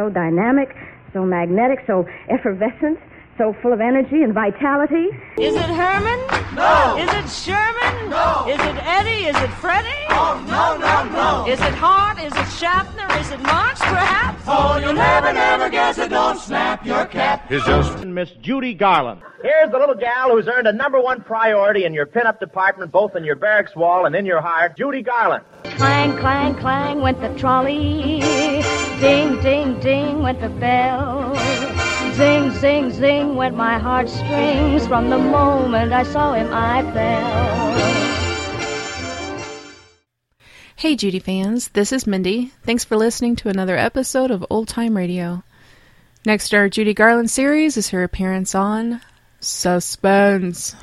so dynamic, so magnetic, so effervescent, so full of energy and vitality. Is it Herman? No. Is it Sherman? No. Is it Eddie? Is it Freddie? Oh, no, no, no. Is it Hart? Is it Schaffner? Is it Marx, perhaps? Oh, you'll never, never guess it. Don't snap your cap. Is just Miss Judy Garland. Here's the little gal who's earned a number one priority in your pinup department, both in your barracks wall and in your heart, Judy Garland. Clang, clang, clang went the trolley. Ding, ding, ding went the bell. Zing, zing, zing went my heartstrings. From the moment I saw him, I fell. Hey, Judy fans, this is Mindy. Thanks for listening to another episode of Old Time Radio. Next, our Judy Garland series is her appearance on Suspense.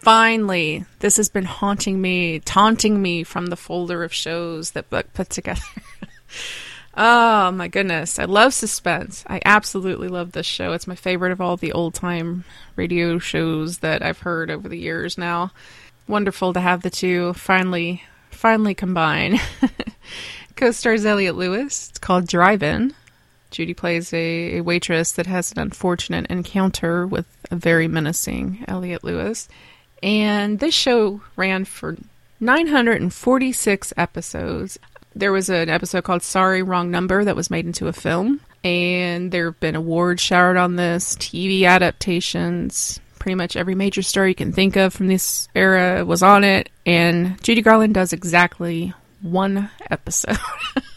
Finally, this has been haunting me, taunting me from the folder of shows that Buck put together. oh my goodness, I love Suspense. I absolutely love this show. It's my favorite of all the old time radio shows that I've heard over the years now. Wonderful to have the two finally, finally combine. Co-stars Elliott Lewis. It's called Drive-In. Judy plays a, a waitress that has an unfortunate encounter with a very menacing Elliott Lewis. And this show ran for 946 episodes. There was an episode called Sorry, Wrong Number that was made into a film. And there have been awards showered on this, TV adaptations. Pretty much every major star you can think of from this era was on it. And Judy Garland does exactly one episode.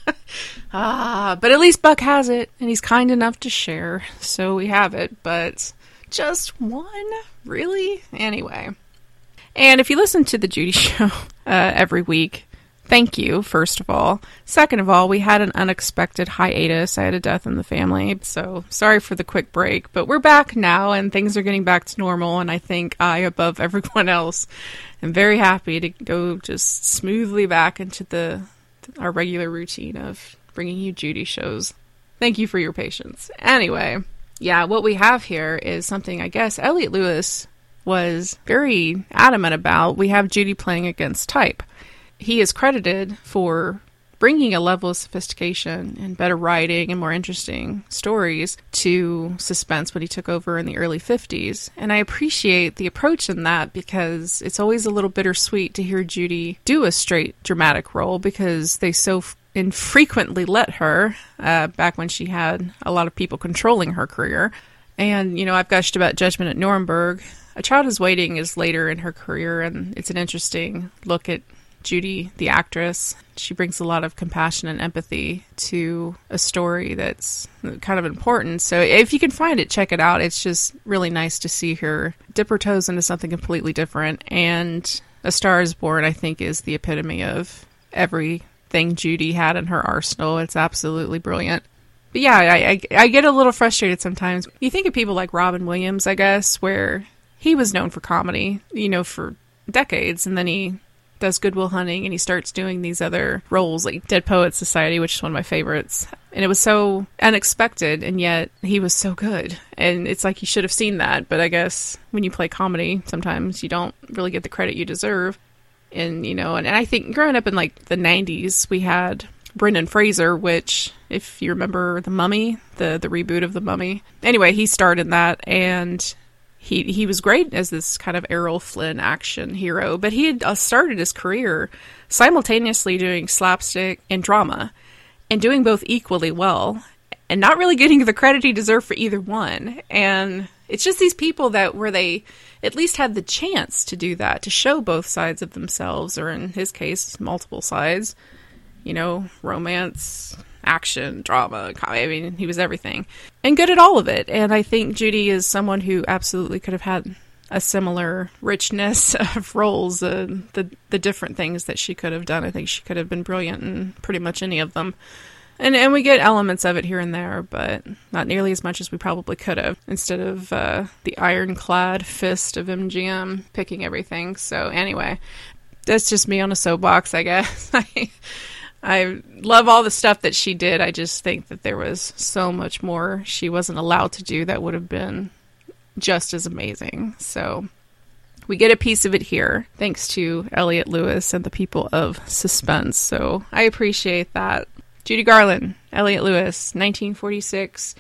ah, but at least Buck has it, and he's kind enough to share, so we have it. But just one? Really? Anyway. And if you listen to the Judy Show uh, every week, thank you, first of all. Second of all, we had an unexpected hiatus. I had a death in the family, so sorry for the quick break. But we're back now, and things are getting back to normal, and I think I, above everyone else, am very happy to go just smoothly back into the our regular routine of bringing you Judy shows. Thank you for your patience. Anyway, yeah, what we have here is something I guess Elliott Lewis was very adamant about. We have Judy playing against type. He is credited for bringing a level of sophistication and better writing and more interesting stories to suspense when he took over in the early 50s. And I appreciate the approach in that because it's always a little bittersweet to hear Judy do a straight dramatic role because they so f- infrequently let her uh, back when she had a lot of people controlling her career. And, you know, I've gushed about Judgment at Nuremberg. A Child is Waiting is later in her career, and it's an interesting look at Judy, the actress. She brings a lot of compassion and empathy to a story that's kind of important. So if you can find it, check it out. It's just really nice to see her dip her toes into something completely different. And A Star is Born, I think, is the epitome of everything Judy had in her arsenal. It's absolutely brilliant. But yeah, I, I, I get a little frustrated sometimes. You think of people like Robin Williams, I guess, where he was known for comedy, you know, for decades, and then he does Goodwill Hunting and he starts doing these other roles like Dead Poets Society, which is one of my favorites. And it was so unexpected, and yet he was so good. And it's like you should have seen that, but I guess when you play comedy, sometimes you don't really get the credit you deserve. And, you know, and, and I think growing up in like the 90s, we had Brendan Fraser, which, if you remember The Mummy, the, the reboot of The Mummy. Anyway, he starred in that, and he he was great as this kind of Errol Flynn action hero, but he had uh, started his career simultaneously doing slapstick and drama, and doing both equally well, and not really getting the credit he deserved for either one. And it's just these people that where they at least had the chance to do that, to show both sides of themselves, or in his case, multiple sides. You know, romance, action, drama, comedy. I mean, he was everything and good at all of it. And I think Judy is someone who absolutely could have had a similar richness of roles, uh, the the different things that she could have done. I think she could have been brilliant in pretty much any of them. And and we get elements of it here and there, but not nearly as much as we probably could have. Instead of uh, the ironclad fist of MGM picking everything. So anyway, that's just me on a soapbox, I guess. I love all the stuff that she did. I just think that there was so much more she wasn't allowed to do that would have been just as amazing. So we get a piece of it here thanks to Elliott Lewis and the people of Suspense. So I appreciate that. Judy Garland, Elliott Lewis, 1946,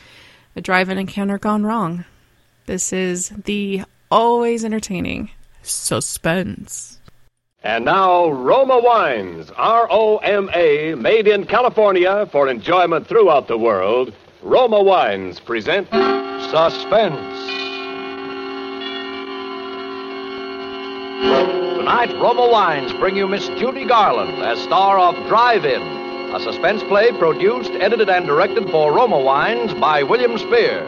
A Drive In Encounter Gone Wrong. This is the always entertaining Suspense. And now, Roma Wines, R O M A, made in California for enjoyment throughout the world. Roma Wines present Suspense. Tonight, Roma Wines bring you Miss Judy Garland as star of Drive In, a suspense play produced, edited, and directed for Roma Wines by William Spier.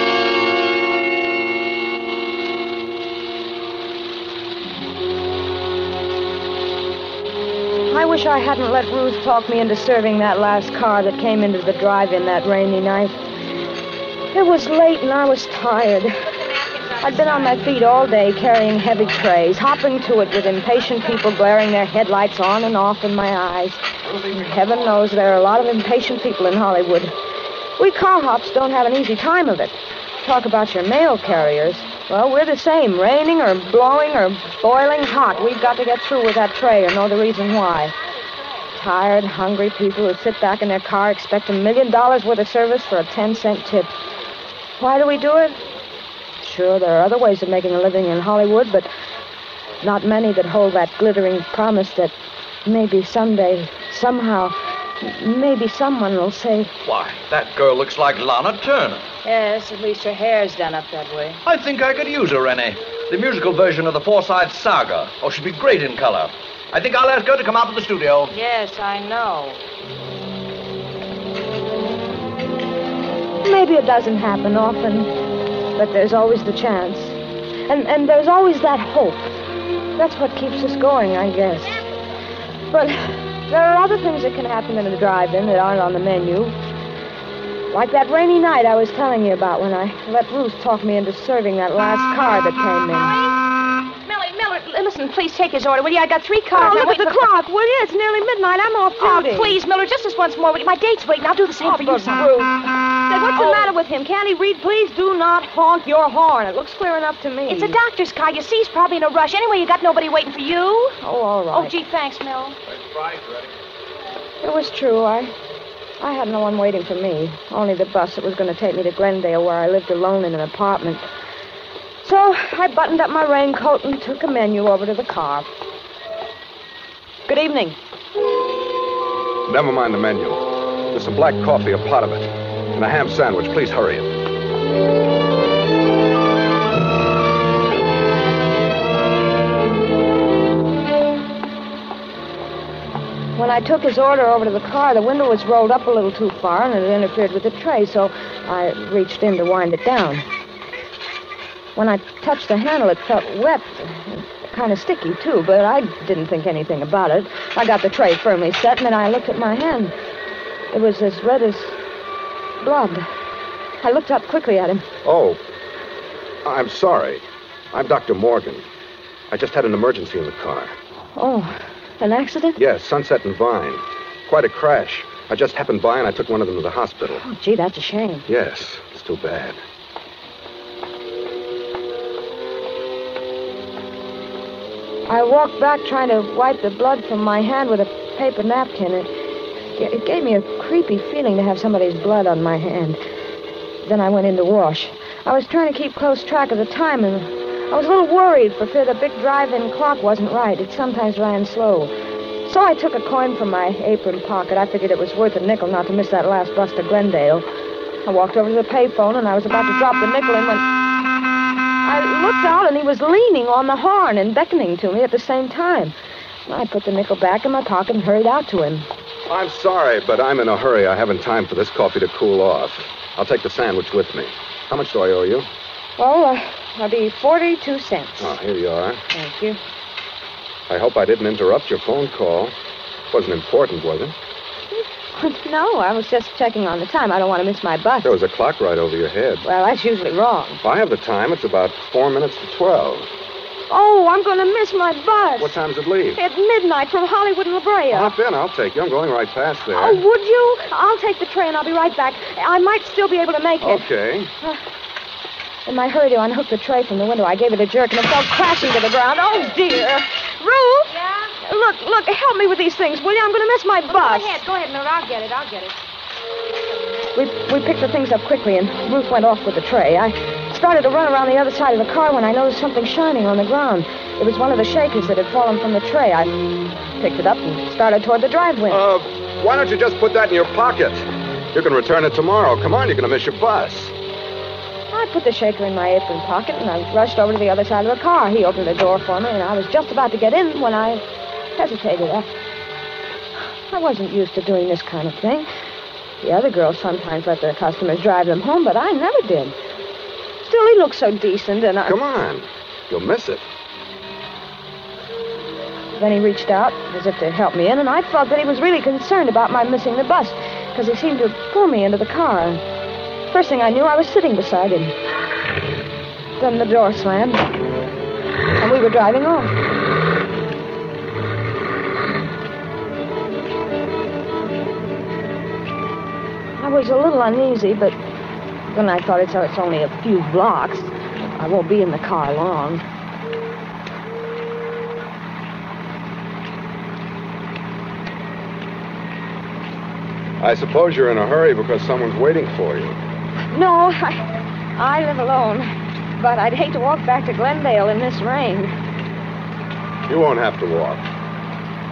I wish I hadn't let Ruth talk me into serving that last car that came into the drive-in that rainy night. It was late and I was tired. I'd been on my feet all day carrying heavy trays, hopping to it with impatient people glaring their headlights on and off in my eyes. Heaven knows there are a lot of impatient people in Hollywood. We car hops don't have an easy time of it. Talk about your mail carriers. Well, we're the same. Raining or blowing or boiling hot, we've got to get through with that tray or know the reason why. Tired, hungry people who sit back in their car expect a million dollars worth of service for a 10 cent tip. Why do we do it? Sure, there are other ways of making a living in Hollywood, but not many that hold that glittering promise that maybe someday, somehow, maybe someone will say, Why, that girl looks like Lana Turner. Yes, at least her hair's done up that way. I think I could use her, Rennie. The musical version of the Forsyte Saga. Oh, she'd be great in color. I think I'll ask her to come out to the studio. Yes, I know. Maybe it doesn't happen often, but there's always the chance. And, and there's always that hope. That's what keeps us going, I guess. But there are other things that can happen in a drive-in that aren't on the menu. Like that rainy night I was telling you about when I let Ruth talk me into serving that last car that came in. Millie, Miller, listen, please take his order, will you? I got three cars. Oh, look at the clock. Will you? It's nearly midnight. I'm off oh, duty. Oh, please, Miller, just this once more. will you? My date's waiting. I'll do the same Oh, for for you, oh, son. Ruth. Say, what's the matter with him? Can't he read? Please do not honk your horn. It looks clear enough to me. It's a doctor's car. You see, he's probably in a rush. Anyway, you got nobody waiting for you. Oh, all oh, right. Oh, gee, thanks, Mill. It was true. I, I had no one waiting for me. Only the bus that was going to take me to Glendale, where I lived alone in an apartment. So I buttoned up my raincoat and took a menu over to the car. Good evening. Never mind the menu. There's some black coffee, a pot of it, and a ham sandwich. Please hurry it. When I took his order over to the car, the window was rolled up a little too far and it interfered with the tray, so I reached in to wind it down. When I touched the handle, it felt wet, kind of sticky, too, but I didn't think anything about it. I got the tray firmly set, and then I looked at my hand. It was as red as blood. I looked up quickly at him. Oh, I'm sorry. I'm Dr. Morgan. I just had an emergency in the car. Oh, an accident? Yes, Sunset and Vine. Quite a crash. I just happened by and I took one of them to the hospital. Oh, gee, that's a shame. Yes, it's too bad. I walked back trying to wipe the blood from my hand with a paper napkin. It, it gave me a creepy feeling to have somebody's blood on my hand. Then I went in to wash. I was trying to keep close track of the time, and I was a little worried for fear the big drive-in clock wasn't right. It sometimes ran slow. So I took a coin from my apron pocket. I figured it was worth a nickel not to miss that last bus to Glendale. I walked over to the payphone, and I was about to drop the nickel in when I looked out, and he was leaning on the horn and beckoning to me at the same time. I put the nickel back in my pocket and hurried out to him. I'm sorry, but I'm in a hurry. I haven't time for this coffee to cool off. I'll take the sandwich with me. How much do I owe you? Well, uh, that'll be 42 cents. Oh, here you are. Thank you. I hope I didn't interrupt your phone call. It wasn't important, was it? No, I was just checking on the time. I don't want to miss my bus. There was a clock right over your head. Well, that's usually wrong. If I have the time, it's about four minutes to twelve. Oh, I'm going to miss my bus. What time does it leave? At midnight from Hollywood and La Brea. Hop in, I'll take you. I'm going right past there. Oh, would you? I'll take the train. I'll be right back. I might still be able to make it. Okay. In my hurry to unhook the tray from the window, I gave it a jerk and it fell crashing to the ground. Oh, dear. Ruth? Yeah? Look, look, help me with these things, will you? I'm going to miss my Go bus. ahead, go ahead, Mildred. I'll get it. I'll get it. We, we picked the things up quickly, and Ruth went off with the tray. I started to run around the other side of the car when I noticed something shining on the ground. It was one of the shakers that had fallen from the tray. I picked it up and started toward the driveway. Uh, why don't you just put that in your pocket? You can return it tomorrow. Come on, you're going to miss your bus. I put the shaker in my apron pocket, and I rushed over to the other side of the car. He opened the door for me, and I was just about to get in when I hesitated. I, I wasn't used to doing this kind of thing. The other girls sometimes let their customers drive them home, but I never did. He looked so decent, and I... Come on. You'll miss it. Then he reached out as if to help me in, and I felt that he was really concerned about my missing the bus, because he seemed to pull me into the car. First thing I knew, I was sitting beside him. Then the door slammed, and we were driving off. I was a little uneasy, but then I thought it's, it's only a few blocks. I won't be in the car long. I suppose you're in a hurry because someone's waiting for you. No, I, I live alone. But I'd hate to walk back to Glendale in this rain. You won't have to walk.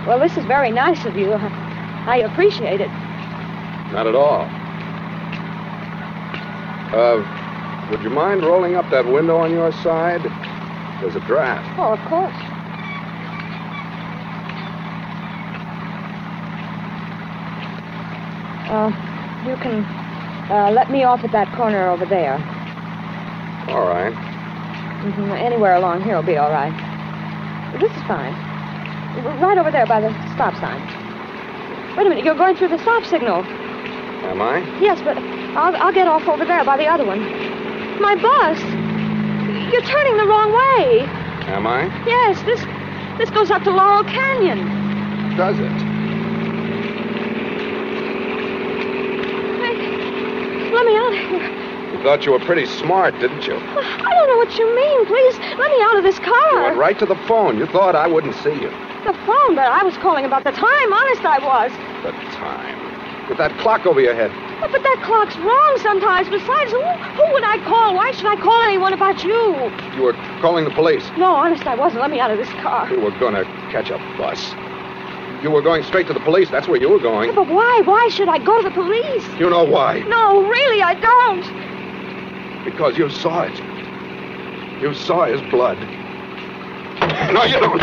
Well, this is very nice of you. I appreciate it. Not at all. Uh, would you mind rolling up that window on your side? There's a draft. Oh, of course. Uh, you can uh, let me off at that corner over there. All right. mm-hmm. Anywhere along here will be all right. This is fine. Right over there by the stop sign. Wait a minute, you're going through the stop signal. Am I? Yes, but I'll, I'll get off over there by the other one. My bus! You're turning the wrong way. Am I? Yes, this this goes up to Laurel Canyon. Does it? Hey, let me out of here. You thought you were pretty smart, didn't you? I don't know what you mean. Please, let me out of this You car. went right to the phone. You thought I wouldn't see you. The phone, but I was calling about the time. Honest, I was. The time. With that clock over your head. But, but that clock's wrong sometimes. Besides, who, who would I call? Why should I call anyone about you? You were calling the police. No, honest, I wasn't. Let me out of this car. You were going to catch a bus. You were going straight to the police. That's where you were going. But why? Why should I go to the police? You know why. No, really, I don't. Because you saw it. You saw his blood. No, you don't.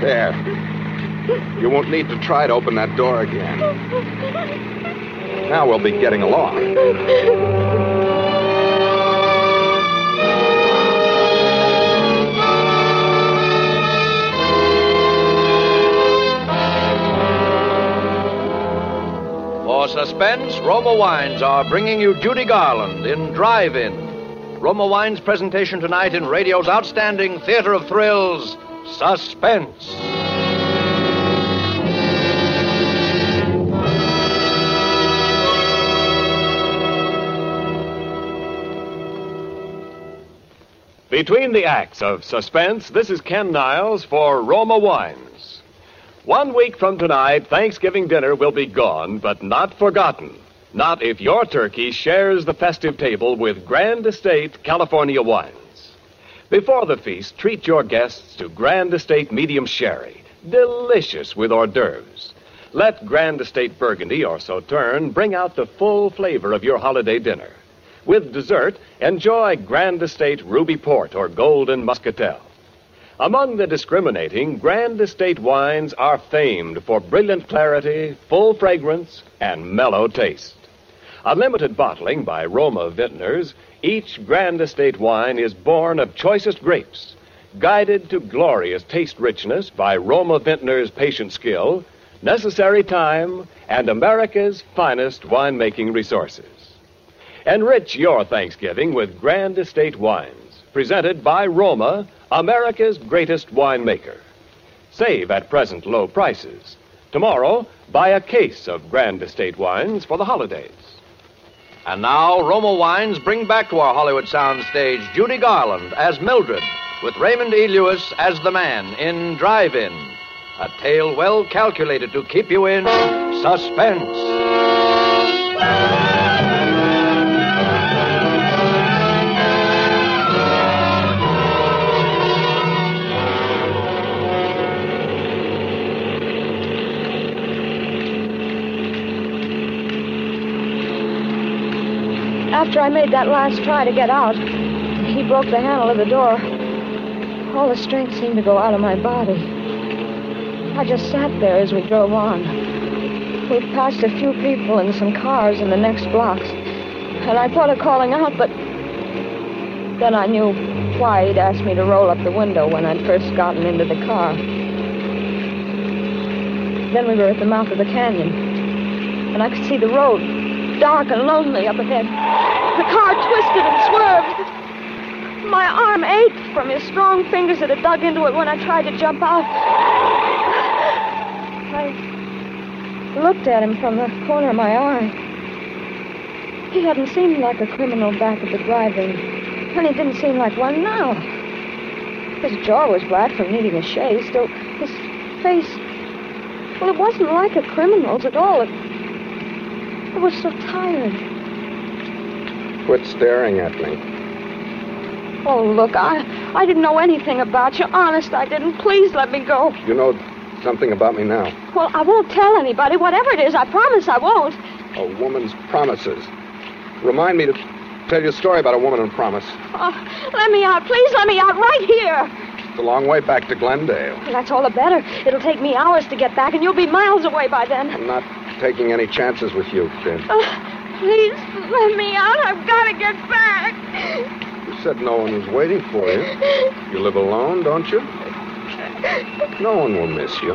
There. You won't need to try to open that door again. Now we'll be getting along. For suspense, Roma Wines are bringing you Judy Garland in Drive In. Roma Wines' presentation tonight in radio's outstanding theater of thrills, Suspense. Between the acts of suspense, this is Ken Niles for Roma Wines. One week from tonight, Thanksgiving dinner will be gone, but not forgotten. Not if your turkey shares the festive table with Grand Estate California wines. Before the feast, treat your guests to Grand Estate Medium Sherry, delicious with hors d'oeuvres. Let Grand Estate Burgundy or Sauterne bring out the full flavor of your holiday dinner. With dessert, enjoy Grand Estate Ruby Port or Golden Muscatel. Among the discriminating, Grand Estate wines are famed for brilliant clarity, full fragrance, and mellow taste. A limited bottling by Roma Vintners, each Grand Estate wine is born of choicest grapes, guided to glorious taste richness by Roma Vintner's patient skill, necessary time, and America's finest winemaking resources. Enrich your Thanksgiving with Grand Estate wines, presented by Roma, America's greatest winemaker. Save at present low prices. Tomorrow, buy a case of Grand Estate wines for the holidays. And now, Roma Wines bring back to our Hollywood soundstage Judy Garland as Mildred, with Raymond E. Lewis as the man in Drive In. A tale well calculated to keep you in suspense. After I made that last try to get out, he broke the handle of the door. All the strength seemed to go out of my body. I just sat there as we drove on. We passed a few people and some cars in the next blocks. And I thought of calling out, but then I knew why he'd asked me to roll up the window when I'd first gotten into the car. Then we were at the mouth of the canyon, and I could see the road, dark and lonely up ahead. The car twisted and swerved. My arm ached from his strong fingers that had dug into it when I tried to jump out. I looked at him from the corner of my eye. He hadn't seemed like a criminal back at the drive-in, and he didn't seem like one now. His jaw was black from needing a shave, still his face... Well, it wasn't like a criminal's at all. It, it was so tired. Quit staring at me. Oh, look, I, I didn't know anything about you. Honest, I didn't. Please let me go. You know something about me now. Well, I won't tell anybody. Whatever it is, I promise I won't. A woman's promises. Remind me to tell you a story about a woman and promise. Oh, let me out. Please let me out right here. It's a long way back to Glendale. Well, that's all the better. It'll take me hours to get back, and you'll be miles away by then. I'm not taking any chances with you, kid. Oh, please let me out. I've got to get back. You said no one was waiting for you. You live alone, don't you? No one will miss you.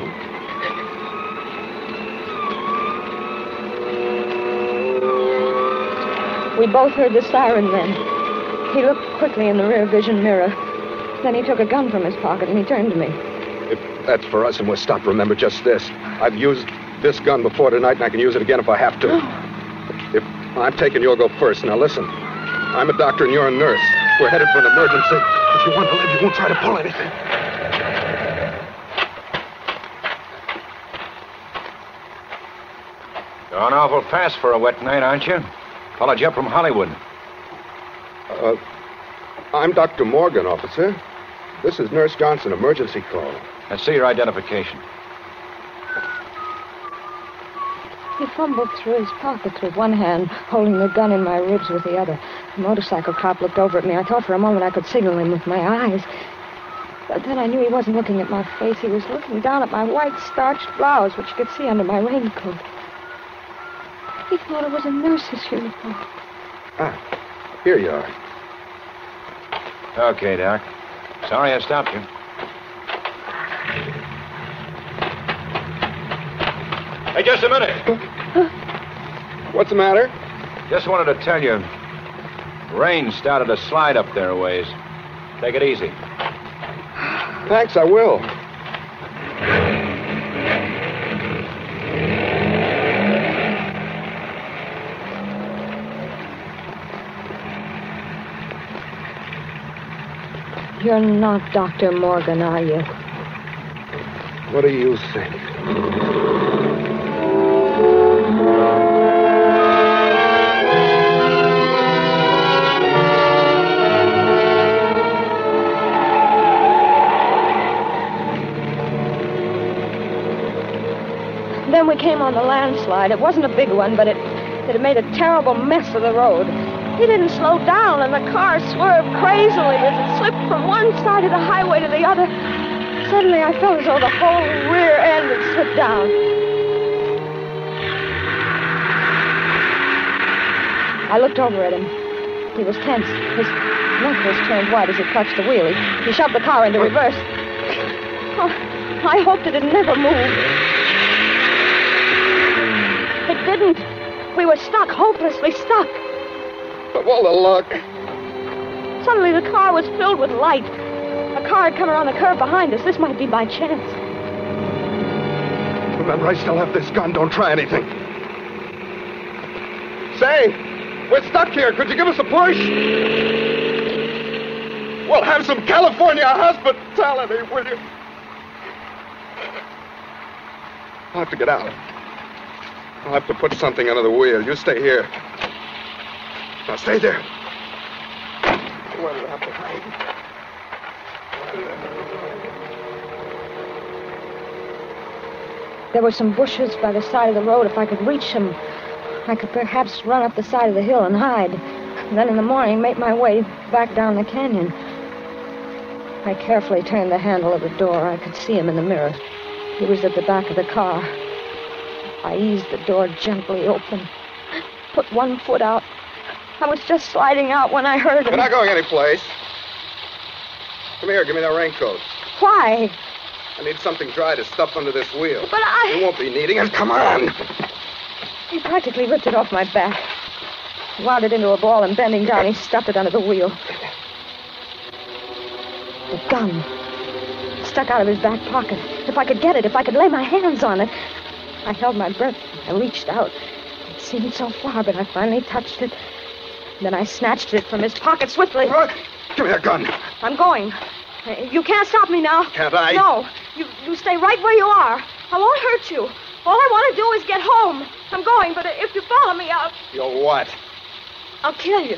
We both heard the siren then. He looked quickly in the rear vision mirror. Then he took a gun from his pocket and he turned to me. If that's for us and we're stopped, remember just this. I've used this gun before tonight and I can use it again if I have to. If I'm taking, you'll go first. Now listen. I'm a doctor and you're a nurse. We're headed for an emergency. If you want to live, you won't try to pull anything. Going awful fast for a wet night, aren't you? Followed you up from Hollywood. Uh, I'm Dr. Morgan, officer. This is Nurse Johnson, emergency call. Let's see your identification. He fumbled through his pockets with one hand, holding the gun in my ribs with the other. The motorcycle cop looked over at me. I thought for a moment I could signal him with my eyes. But then I knew he wasn't looking at my face. He was looking down at my white starched blouse, which you could see under my raincoat. He thought it was a nurse's uniform. Ah, here you are. Okay, Doc. Sorry I stopped you. Hey, just a minute. What's the matter? Just wanted to tell you. Rain started to slide up there a ways. Take it easy. Thanks, I will. You're not Dr. Morgan, are you? What do you think? We came on the landslide. It wasn't a big one, but it, it had made a terrible mess of the road. He didn't slow down, and the car swerved crazily as it slipped from one side of the highway to the other. Suddenly, I felt as though the whole rear end had slipped down. I looked over at him. He was tense. His knuckles turned white as he clutched the wheel. He, he shoved the car into reverse. Oh, I hoped it'd never move. Didn't. We were stuck, hopelessly stuck. Of all the luck. Suddenly the car was filled with light. A car had come around the curve behind us. This might be my chance. Remember, I still have this gun. Don't try anything. Say, we're stuck here. Could you give us a push? Well, have some California hospitality, will you? I'll have to get out. I'll have to put something under the wheel. You stay here. Now, stay there. We'll have to hide. There were some bushes by the side of the road. If I could reach them, I could perhaps run up the side of the hill and hide. Then in the morning, make my way back down the canyon. I carefully turned the handle of the door. I could see him in the mirror. He was at the back of the car. I eased the door gently open, put one foot out. I was just sliding out when I heard him. We're not going anyplace. Come here, give me that raincoat. Why? I need something dry to stuff under this wheel. But I. You won't be needing it. Come on. He practically ripped it off my back. Wound it into a ball and bending down, he stuffed it under the wheel. The gun. Stuck out of his back pocket. If I could get it, if I could lay my hands on it. I held my breath. I reached out. It seemed so far, but I finally touched it. Then I snatched it from his pocket swiftly. Look, Give me that gun. I'm going. You can't stop me now. Can't I? No. You, you stay right where you are. I won't hurt you. All I want to do is get home. I'm going, but if you follow me, I'll, You'll what? I'll kill you.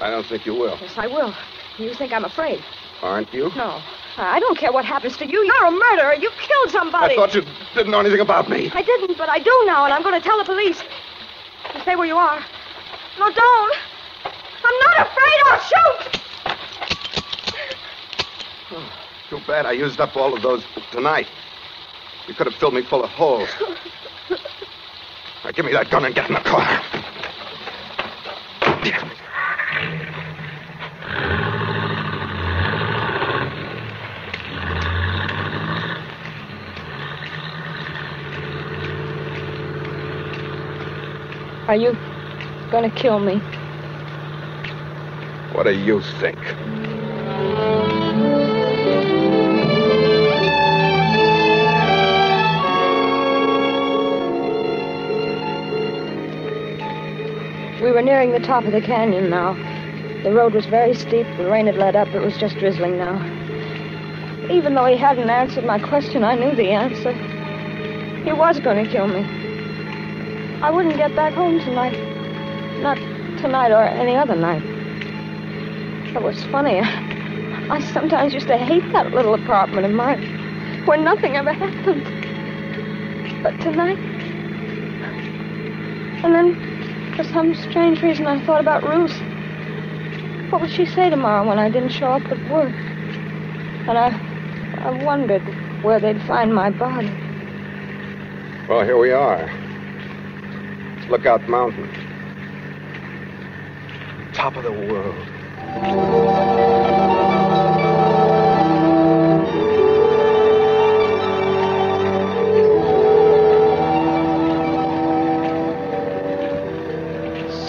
I don't think you will. Yes, I will. You think I'm afraid? Aren't you? No. I don't care what happens to you. You're a murderer. You killed somebody. I thought you didn't know anything about me. I didn't, but I do now, and I'm going to tell the police. You stay where you are. No, don't. I'm not afraid. I'll shoot. Oh, too bad I used up all of those tonight. You could have filled me full of holes. Now give me that gun and get in the car. Are you going to kill me? What do you think? We were nearing the top of the canyon now. The road was very steep. The rain had let up. It was just drizzling now. Even though he hadn't answered my question, I knew the answer. He was going to kill me. I wouldn't get back home tonight. Not tonight or any other night. It was funny. I sometimes used to hate that little apartment of mine where nothing ever happened. But tonight. And then for some strange reason, I thought about Ruth. What would she say tomorrow when I didn't show up at work? And I, I wondered where they'd find my body. Well, here we are. Lookout Mountain. Top of the world.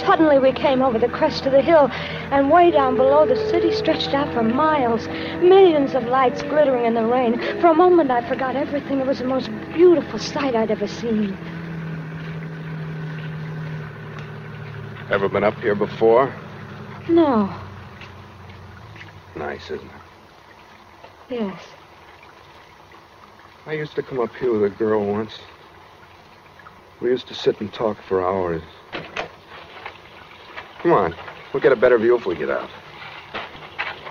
Suddenly, we came over the crest of the hill, and way down below, the city stretched out for miles. Millions of lights glittering in the rain. For a moment, I forgot everything. It was the most beautiful sight I'd ever seen. Ever been up here before? No. Nice, isn't it? Yes. I used to come up here with a girl once. We used to sit and talk for hours. Come on. We'll get a better view if we get out.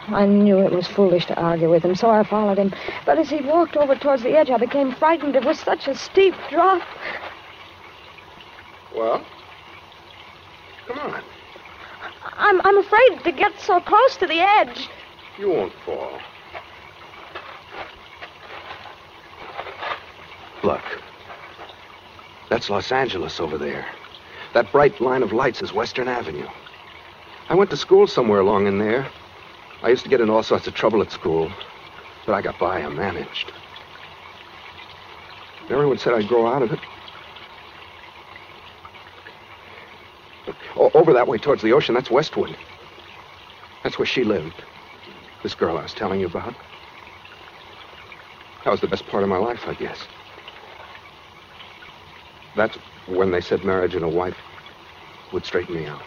I knew it was foolish to argue with him, so I followed him. But as he walked over towards the edge, I became frightened. It was such a steep drop. Well? Come on. I'm, I'm afraid to get so close to the edge. You won't fall. Look. That's Los Angeles over there. That bright line of lights is Western Avenue. I went to school somewhere along in there. I used to get in all sorts of trouble at school, but I got by. I managed. Everyone said I'd grow out of it. O- over that way towards the ocean, that's Westwood. That's where she lived. This girl I was telling you about. That was the best part of my life, I guess. That's when they said marriage and a wife would straighten me out.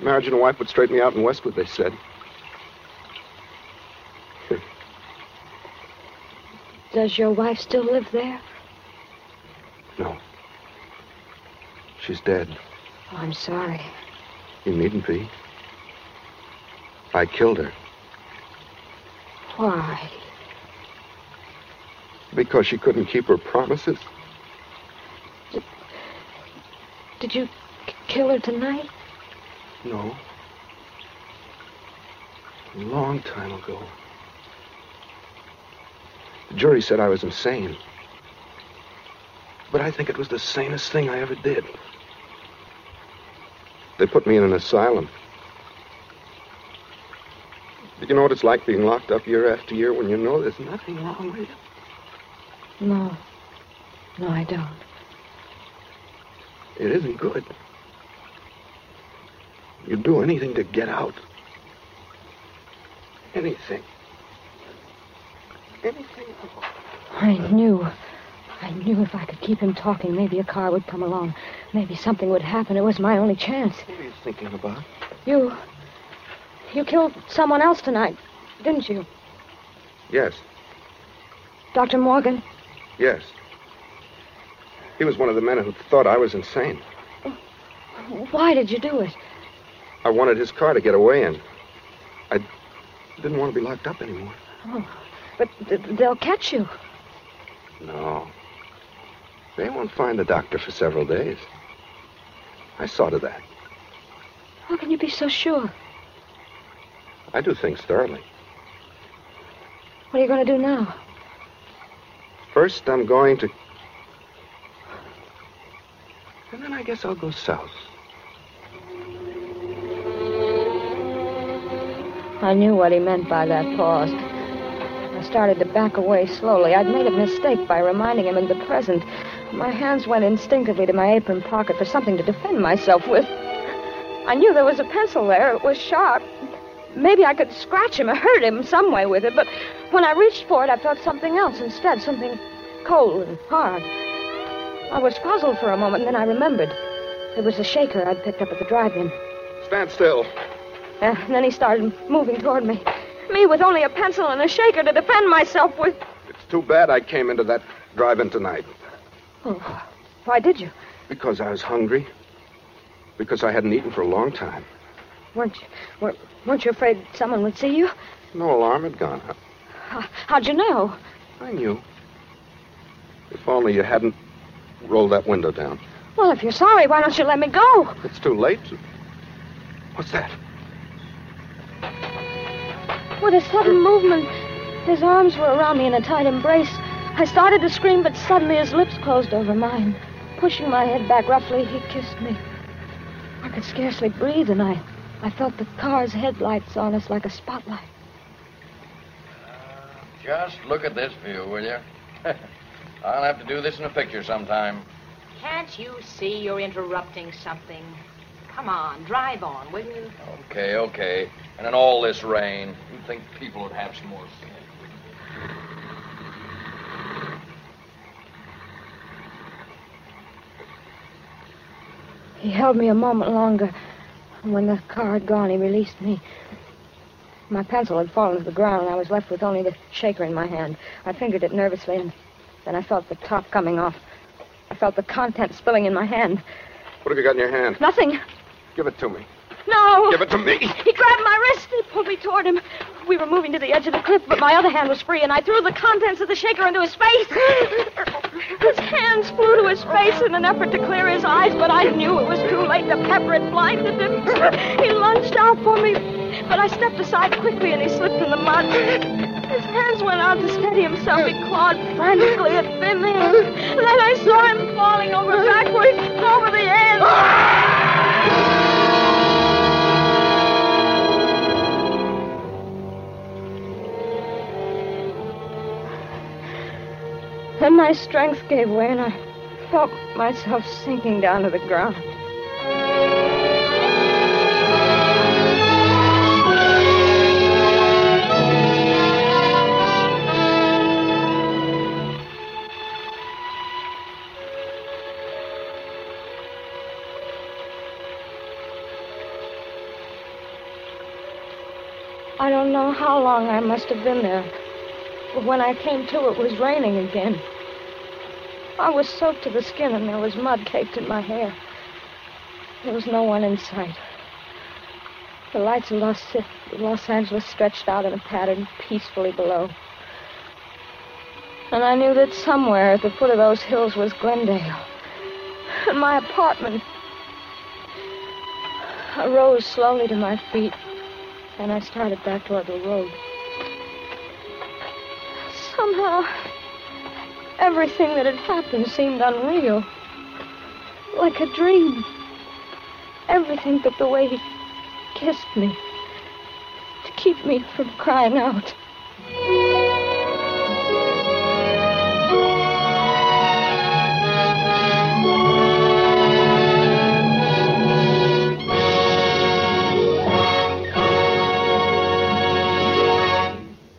Marriage and a wife would straighten me out in Westwood, they said. Does your wife still live there? No. She's dead. Oh, I'm sorry. You needn't be. I killed her Why? because she couldn't keep her promises. Did you kill her tonight? No. A long time ago. The jury said I was insane. But I think it was the sanest thing I ever did. They put me in an asylum. But you know what it's like being locked up year after year when you know there's nothing wrong with you? No. No, I don't. It isn't good. You'd do anything to get out. Anything. Anything. I knew. I knew if I could keep him talking, maybe a car would come along. Maybe something would happen. It was my only chance. What are you thinking about? You. You killed someone else tonight, didn't you? Yes, Dr. Morgan? yes. He was one of the men who thought I was insane. Why did you do it? I wanted his car to get away in. I didn't want to be locked up anymore. Oh, but th- they'll catch you. No. They won't find the doctor for several days. I saw to that. How can you be so sure? I do things thoroughly. What are you going to do now? First, I'm going to. And then I guess I'll go south. I knew what he meant by that pause. I started to back away slowly. I'd made a mistake by reminding him of the present. My hands went instinctively to my apron pocket for something to defend myself with. I knew there was a pencil there. It was sharp. Maybe I could scratch him or hurt him some way with it, but when I reached for it, I felt something else instead, something cold and hard. I was puzzled for a moment, and then I remembered. It was the shaker I'd picked up at the drive-in. Stand still. Uh, and then he started moving toward me. Me with only a pencil and a shaker to defend myself with. It's too bad I came into that drive-in tonight. Oh, why did you? Because I was hungry. Because I hadn't eaten for a long time. Weren't you, weren't, weren't you afraid someone would see you? No alarm had gone up. How, how'd you know? I knew. If only you hadn't rolled that window down. Well, if you're sorry, why don't you let me go? It's too late. What's that? With a sudden movement, his arms were around me in a tight embrace. I started to scream, but suddenly his lips closed over mine. Pushing my head back roughly, he kissed me. I could scarcely breathe, and I, I felt the car's headlights on us like a spotlight. Just look at this view, will you? I'll have to do this in a picture sometime. Can't you see you're interrupting something? Come on, drive on, will you? Okay, okay. And in all this rain, you'd think people would have some more sense. He held me a moment longer. and When the car had gone, he released me. My pencil had fallen to the ground, and I was left with only the shaker in my hand. I fingered it nervously, and then I felt the top coming off. I felt the contents spilling in my hand. What have you got in your hand? Nothing. Give it to me. No. Give it to me. He grabbed my wrist. He pulled me toward him. We were moving to the edge of the cliff, but my other hand was free, and I threw the contents of the shaker into his face. His hands flew to his face in an effort to clear his eyes, but I knew it was too late. The pepper had blinded him. He lunged out for me, but I stepped aside quickly, and he slipped in the mud. His hands went out to steady himself. He clawed frantically at thin. Then I saw him falling over backwards over the edge. Then my strength gave way and I felt myself sinking down to the ground. I don't know how long I must have been there. But when I came to, it was raining again. I was soaked to the skin and there was mud caked in my hair. There was no one in sight. The lights of Los, Los Angeles stretched out in a pattern peacefully below. And I knew that somewhere at the foot of those hills was Glendale. And my apartment. I rose slowly to my feet and I started back toward the road. Somehow, everything that had happened seemed unreal. Like a dream. Everything but the way he kissed me. To keep me from crying out.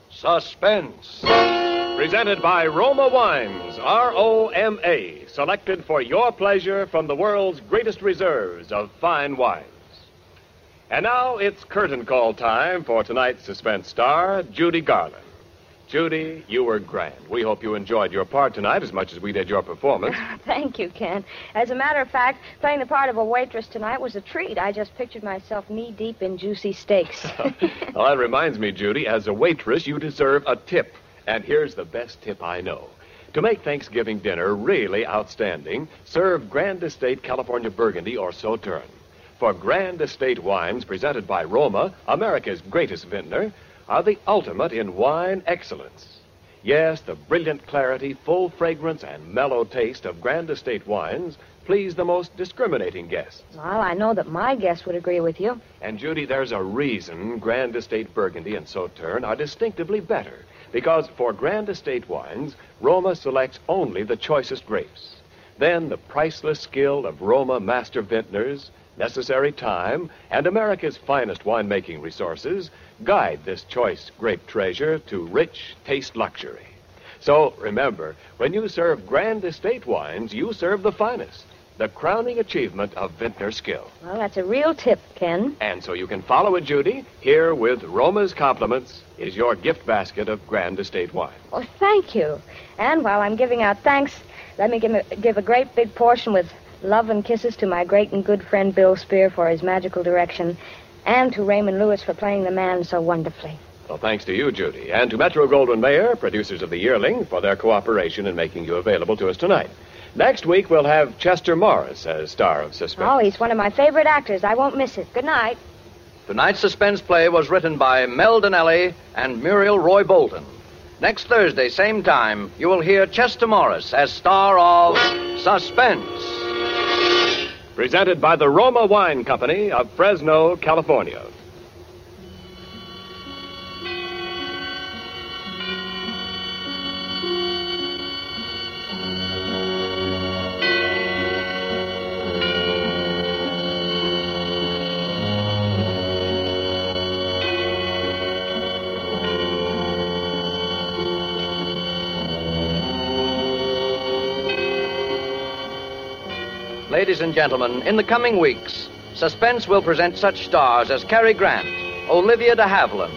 Suspense. Presented by Roma Wines, R O M A, selected for your pleasure from the world's greatest reserves of fine wines. And now it's curtain call time for tonight's suspense star, Judy Garland. Judy, you were grand. We hope you enjoyed your part tonight as much as we did your performance. Thank you, Ken. As a matter of fact, playing the part of a waitress tonight was a treat. I just pictured myself knee deep in juicy steaks. well, that reminds me, Judy, as a waitress, you deserve a tip. And here's the best tip I know. To make Thanksgiving dinner really outstanding, serve Grand Estate California Burgundy or Sauterne. For Grand Estate wines presented by Roma, America's greatest vintner, are the ultimate in wine excellence. Yes, the brilliant clarity, full fragrance, and mellow taste of Grand Estate wines please the most discriminating guests. Well, I know that my guests would agree with you. And, Judy, there's a reason Grand Estate Burgundy and Sauterne are distinctively better. Because for Grand Estate wines, Roma selects only the choicest grapes. Then the priceless skill of Roma master vintners, necessary time, and America's finest winemaking resources guide this choice grape treasure to rich taste luxury. So remember, when you serve Grand Estate wines, you serve the finest, the crowning achievement of vintner skill. Well, that's a real tip, Ken. And so you can follow it, Judy. Here with Roma's compliments is your gift basket of Grand Estate wine. Oh, thank you. And while I'm giving out thanks, let me give a, give a great big portion with love and kisses to my great and good friend Bill Spier for his magical direction, and to Raymond Lewis for playing the man so wonderfully. Well, thanks to you, Judy, and to Metro Goldwyn Mayer, producers of The Yearling, for their cooperation in making you available to us tonight. Next week, we'll have Chester Morris as star of Suspense. Oh, he's one of my favorite actors. I won't miss it. Good night. Tonight's suspense play was written by Mel Dinelli and Muriel Roy Bolton. Next Thursday, same time, you will hear Chester Morris as star of Suspense. Presented by the Roma Wine Company of Fresno, California. Ladies and gentlemen, in the coming weeks, Suspense will present such stars as Cary Grant, Olivia de Havilland,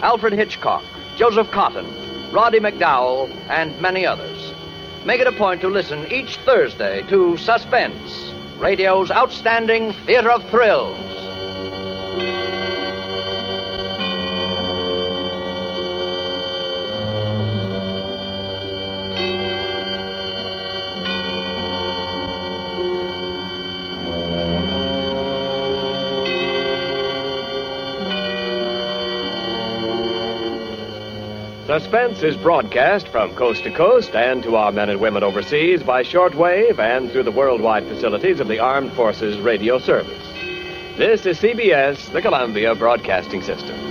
Alfred Hitchcock, Joseph Cotten, Roddy McDowall, and many others. Make it a point to listen each Thursday to Suspense, radio's outstanding theater of thrills. Suspense is broadcast from coast to coast and to our men and women overseas by shortwave and through the worldwide facilities of the Armed Forces Radio Service. This is CBS, the Columbia Broadcasting System.